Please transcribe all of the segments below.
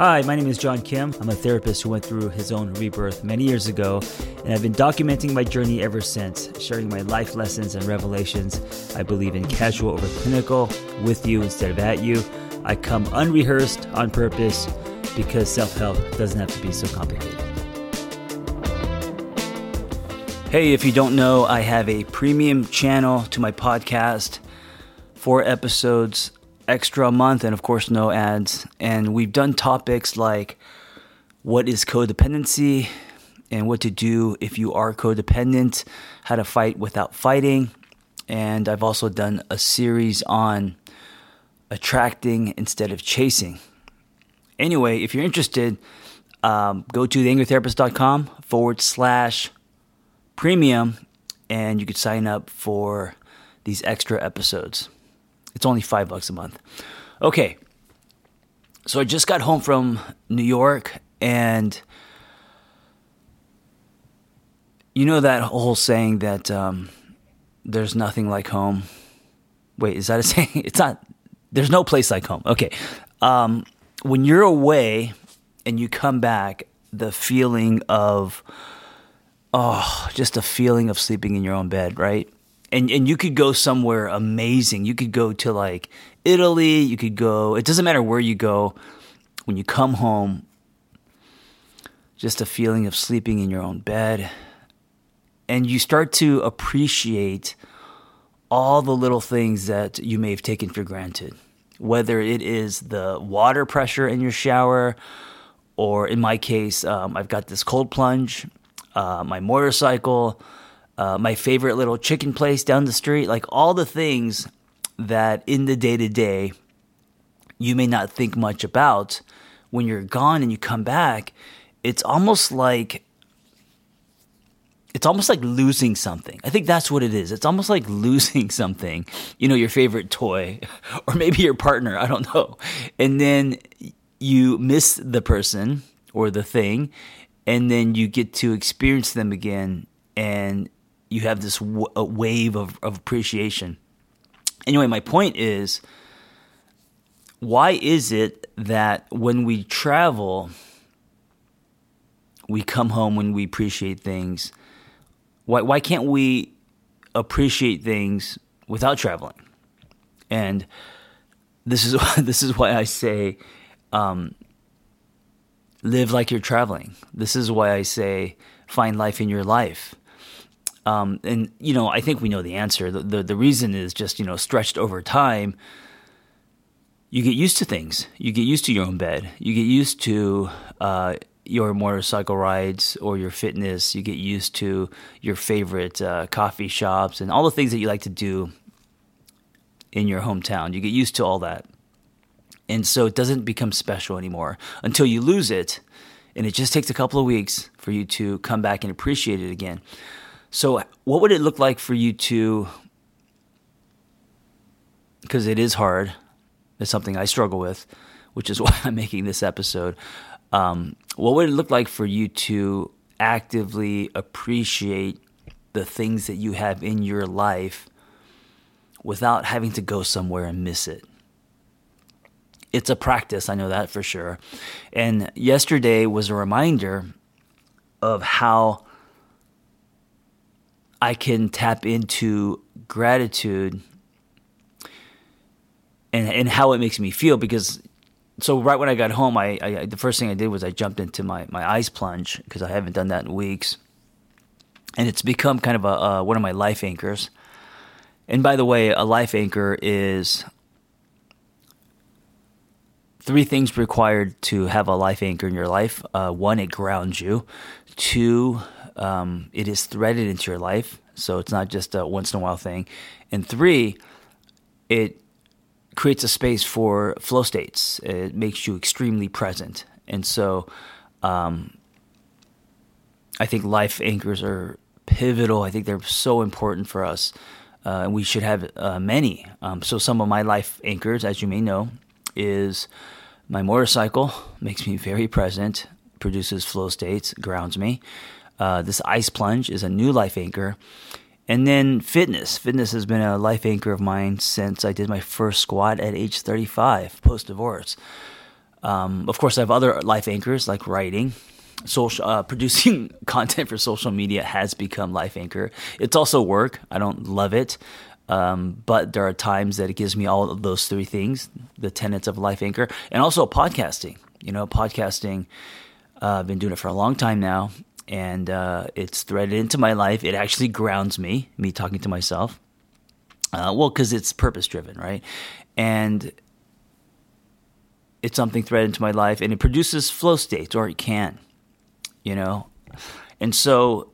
Hi, my name is John Kim. I'm a therapist who went through his own rebirth many years ago, and I've been documenting my journey ever since, sharing my life lessons and revelations. I believe in casual over clinical, with you instead of at you. I come unrehearsed on purpose because self help doesn't have to be so complicated. Hey, if you don't know, I have a premium channel to my podcast, four episodes extra month, and of course, no ads. And we've done topics like what is codependency and what to do if you are codependent, how to fight without fighting. And I've also done a series on attracting instead of chasing. Anyway, if you're interested, um, go to theangrytherapist.com forward slash premium and you could sign up for these extra episodes. It's only five bucks a month. Okay. So I just got home from New York and you know that whole saying that um, there's nothing like home. Wait, is that a saying? It's not. There's no place like home. Okay. Um, when you're away and you come back, the feeling of, oh, just a feeling of sleeping in your own bed, right? And and you could go somewhere amazing. You could go to like Italy. You could go. It doesn't matter where you go. When you come home, just a feeling of sleeping in your own bed, and you start to appreciate all the little things that you may have taken for granted. Whether it is the water pressure in your shower, or in my case, um, I've got this cold plunge, uh, my motorcycle uh, my favorite little chicken place down the street, like all the things that in the day to day you may not think much about. When you're gone and you come back, it's almost like it's almost like losing something. I think that's what it is. It's almost like losing something, you know, your favorite toy or maybe your partner, I don't know. And then you miss the person or the thing and then you get to experience them again and you have this wave of, of appreciation. Anyway, my point is why is it that when we travel, we come home when we appreciate things? Why, why can't we appreciate things without traveling? And this is this is why I say, um, live like you're traveling. This is why I say, find life in your life. Um, and you know, I think we know the answer. The, the, the reason is just you know stretched over time. You get used to things. You get used to your own bed. You get used to uh, your motorcycle rides or your fitness. You get used to your favorite uh, coffee shops and all the things that you like to do in your hometown. You get used to all that. And so it doesn't become special anymore until you lose it. And it just takes a couple of weeks for you to come back and appreciate it again. So, what would it look like for you to? Because it is hard. It's something I struggle with, which is why I'm making this episode. Um, what would it look like for you to actively appreciate the things that you have in your life without having to go somewhere and miss it? It's a practice, I know that for sure. And yesterday was a reminder of how I can tap into gratitude and and how it makes me feel because so right when I got home, I, I the first thing I did was I jumped into my my ice plunge because I haven't done that in weeks, and it's become kind of a uh, one of my life anchors. And by the way, a life anchor is three things required to have a life anchor in your life. Uh, one, it grounds you. Two, um, it is threaded into your life, so it's not just a once in a while thing. And three, it creates a space for flow states. It makes you extremely present, and so um, I think life anchors are pivotal. I think they're so important for us, uh, and we should have uh, many. Um, so some of my life anchors, as you may know, is my motorcycle makes me very present, produces flow states, grounds me. Uh, this ice plunge is a new life anchor. And then fitness. Fitness has been a life anchor of mine since I did my first squat at age 35, post divorce. Um, of course, I have other life anchors like writing. Social uh, producing content for social media has become life anchor. It's also work. I don't love it, um, but there are times that it gives me all of those three things: the tenets of life anchor, and also podcasting. You know, podcasting. Uh, I've been doing it for a long time now, and uh, it's threaded into my life. It actually grounds me, me talking to myself. Uh, well, because it's purpose driven, right? And it's something threaded into my life, and it produces flow states, or it can, you know. And so,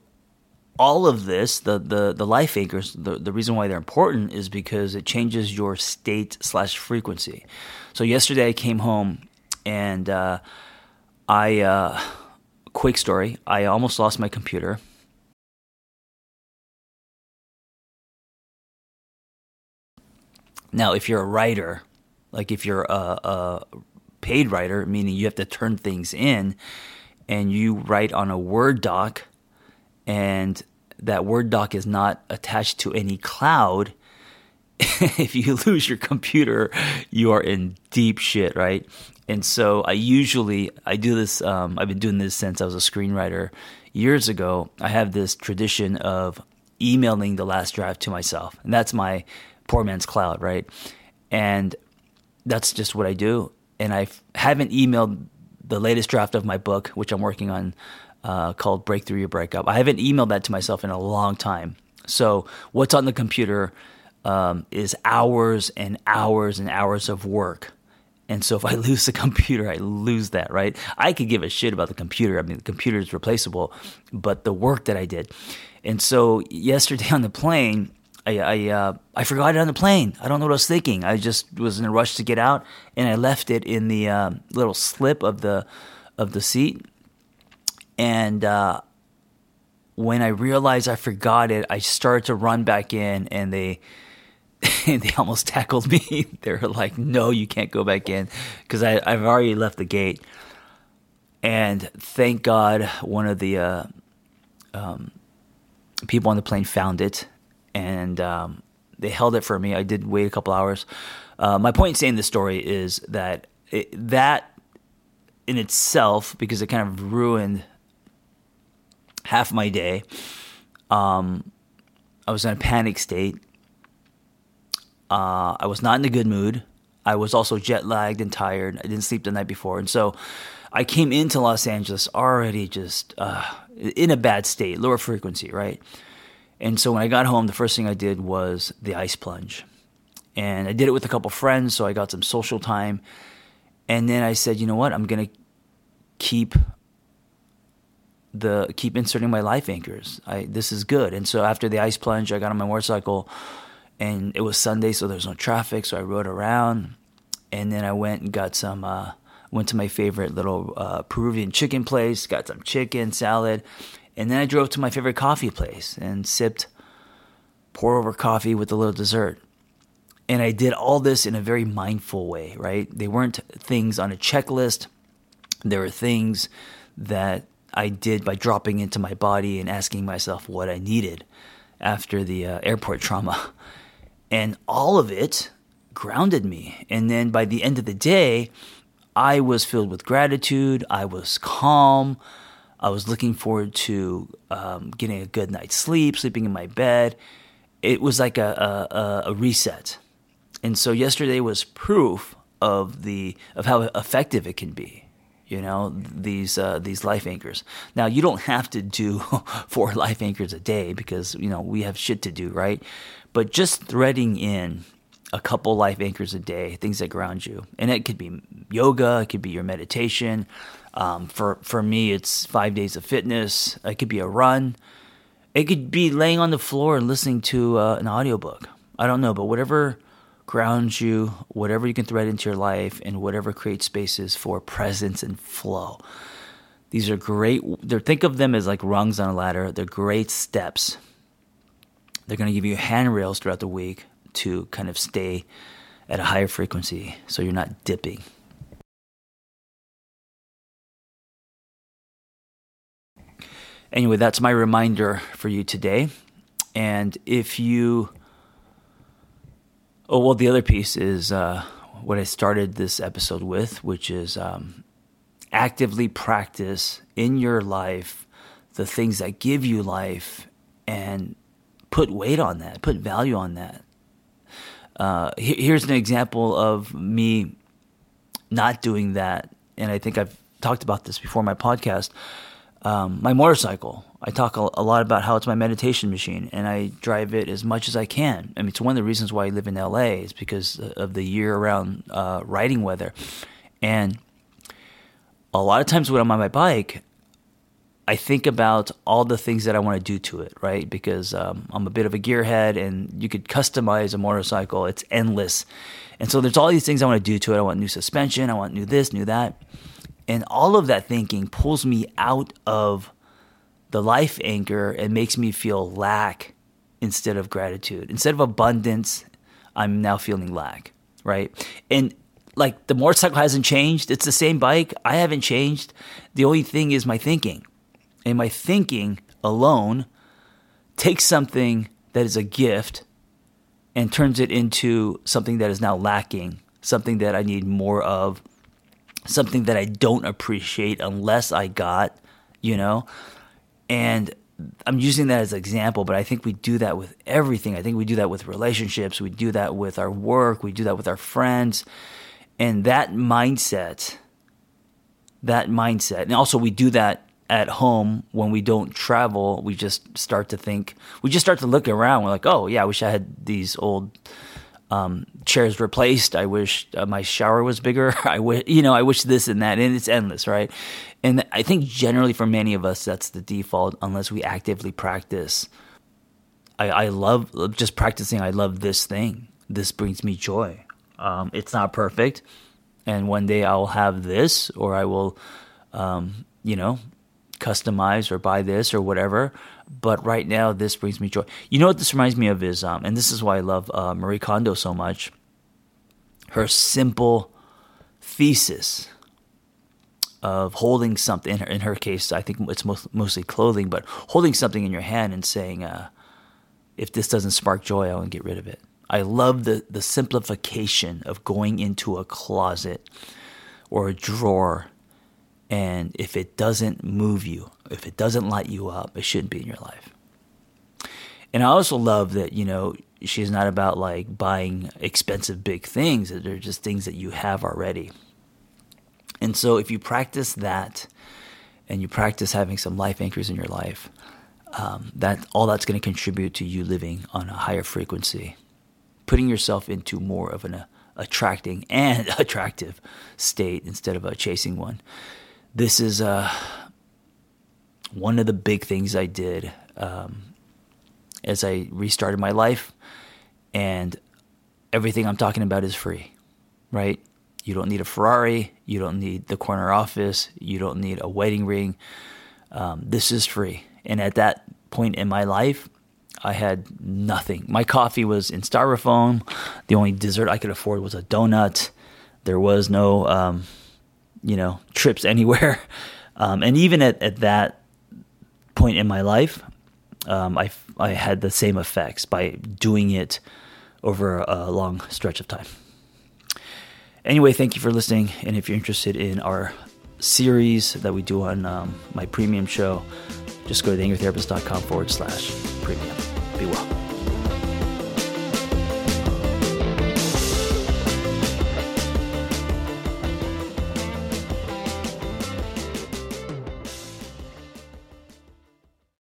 all of this, the the the life anchors, the the reason why they're important is because it changes your state slash frequency. So yesterday I came home, and uh, I. Quick story I almost lost my computer. Now, if you're a writer, like if you're a, a, paid writer, meaning you have to turn things in and you write on a Word doc and that Word doc is not attached to any cloud, if you lose your computer, you are in deep shit, right? And so I usually I do this. Um, I've been doing this since I was a screenwriter years ago. I have this tradition of emailing the last draft to myself, and that's my poor man's cloud, right? And that's just what I do. And I haven't emailed the latest draft of my book, which I'm working on, uh, called "Breakthrough Your Breakup." I haven't emailed that to myself in a long time. So what's on the computer um, is hours and hours and hours of work and so if I lose the computer, I lose that, right? I could give a shit about the computer. I mean, the computer is replaceable, but the work that I did. And so yesterday on the plane, I I, uh, I forgot it on the plane. I don't know what I was thinking. I just was in a rush to get out, and I left it in the uh, little slip of the of the seat. And uh, when I realized I forgot it, I started to run back in, and they they almost tackled me. they were like, "No, you can't go back in," because I've already left the gate. And thank God, one of the uh, um, people on the plane found it, and um, they held it for me. I did wait a couple hours. Uh, my point in saying this story is that it, that in itself, because it kind of ruined half my day. Um, I was in a panic state uh, I was not in a good mood. I was also jet lagged and tired. I didn't sleep the night before, and so I came into Los Angeles already just uh, in a bad state, lower frequency, right? And so when I got home, the first thing I did was the ice plunge, and I did it with a couple friends, so I got some social time. And then I said, you know what? I'm gonna keep the keep inserting my life anchors. I this is good. And so after the ice plunge, I got on my motorcycle and it was Sunday, so there was no traffic. So I rode around, and then I went and got some. Uh, went to my favorite little uh, Peruvian chicken place, got some chicken salad, and then I drove to my favorite coffee place and sipped pour over coffee with a little dessert. And I did all this in a very mindful way, right? They weren't things on a checklist. There were things that I did by dropping into my body and asking myself what I needed after the uh, airport trauma. And all of it grounded me. And then by the end of the day, I was filled with gratitude. I was calm. I was looking forward to um, getting a good night's sleep, sleeping in my bed. It was like a, a, a reset. And so yesterday was proof of the of how effective it can be you know these uh, these life anchors. Now you don't have to do four life anchors a day because you know we have shit to do, right? But just threading in a couple life anchors a day, things that ground you, and it could be yoga, it could be your meditation. Um, for for me, it's five days of fitness. It could be a run. It could be laying on the floor and listening to uh, an audiobook. I don't know, but whatever grounds you, whatever you can thread into your life, and whatever creates spaces for presence and flow. These are great. Think of them as like rungs on a ladder. They're great steps. They're going to give you handrails throughout the week to kind of stay at a higher frequency so you're not dipping. Anyway, that's my reminder for you today. And if you Oh well, the other piece is uh, what I started this episode with, which is um, actively practice in your life the things that give you life and put weight on that, put value on that. Uh, here's an example of me not doing that, and I think I've talked about this before my podcast. Um, my motorcycle. I talk a, a, lot about how it's my meditation machine, and I drive it as much as I can. I mean, it's one of the reasons why I live in LA is because of the year-round uh, riding weather, and a lot of times when I'm on my bike, I think about all the things that I want to do to it, right? Because um, I'm a bit of a gearhead, and you could customize a motorcycle; it's endless. And so there's all these things I want to do to it. I want new suspension, I want new this, new that, and all of that thinking pulls me out of the life anchor and makes me feel lack instead of gratitude. Instead of abundance, I'm now feeling lack, right? And like the motorcycle hasn't changed. It's the same bike. I haven't changed. The only thing is my thinking and my thinking alone takes something that is a gift and turns it into something that is now lacking, something that I need more of, something that I don't appreciate unless I got, you know? And I'm using that as an example, but I think we do that with everything. I think we do that with relationships, we do that with our work, we do that with our friends. And that mindset, that mindset, and also we do that at home when we don't travel, we just start to think, we just start to look around. We're like, oh, yeah, I wish I had these old um, chairs replaced. I wish uh, my shower was bigger. I wish, you know, I wish this and that. And it's endless, right? And I think generally for many of us, that's the default unless we actively practice. I, I love just practicing. I love this thing. This brings me joy. Um, it's not perfect. And one day I'll have this, or I will, um, you know, customize or buy this or whatever. But right now, this brings me joy. You know what this reminds me of is, um, and this is why I love uh, Marie Kondo so much. Her simple thesis of holding something. In her, in her case, I think it's most, mostly clothing, but holding something in your hand and saying, uh, "If this doesn't spark joy, I want to get rid of it." I love the the simplification of going into a closet or a drawer and if it doesn't move you, if it doesn't light you up, it shouldn't be in your life. And I also love that, you know, she's not about like buying expensive big things, they're just things that you have already. And so if you practice that and you practice having some life anchors in your life, um, that all that's going to contribute to you living on a higher frequency, putting yourself into more of an uh, attracting and attractive state instead of a chasing one this is uh, one of the big things I did um, as I restarted my life. And everything I'm talking about is free, right? You don't need a Ferrari. You don't need the corner office. You don't need a wedding ring. Um, this is free. And at that point in my life, I had nothing. My coffee was in styrofoam. The only dessert I could afford was a donut. There was no um, you know, trips anywhere. Um, and even at, at that point in my life, um, I, I had the same effects by doing it over a long stretch of time. Anyway, thank you for listening. And if you're interested in our series that we do on um, my premium show, just go to theangrytherapist.com forward slash premium. Be well.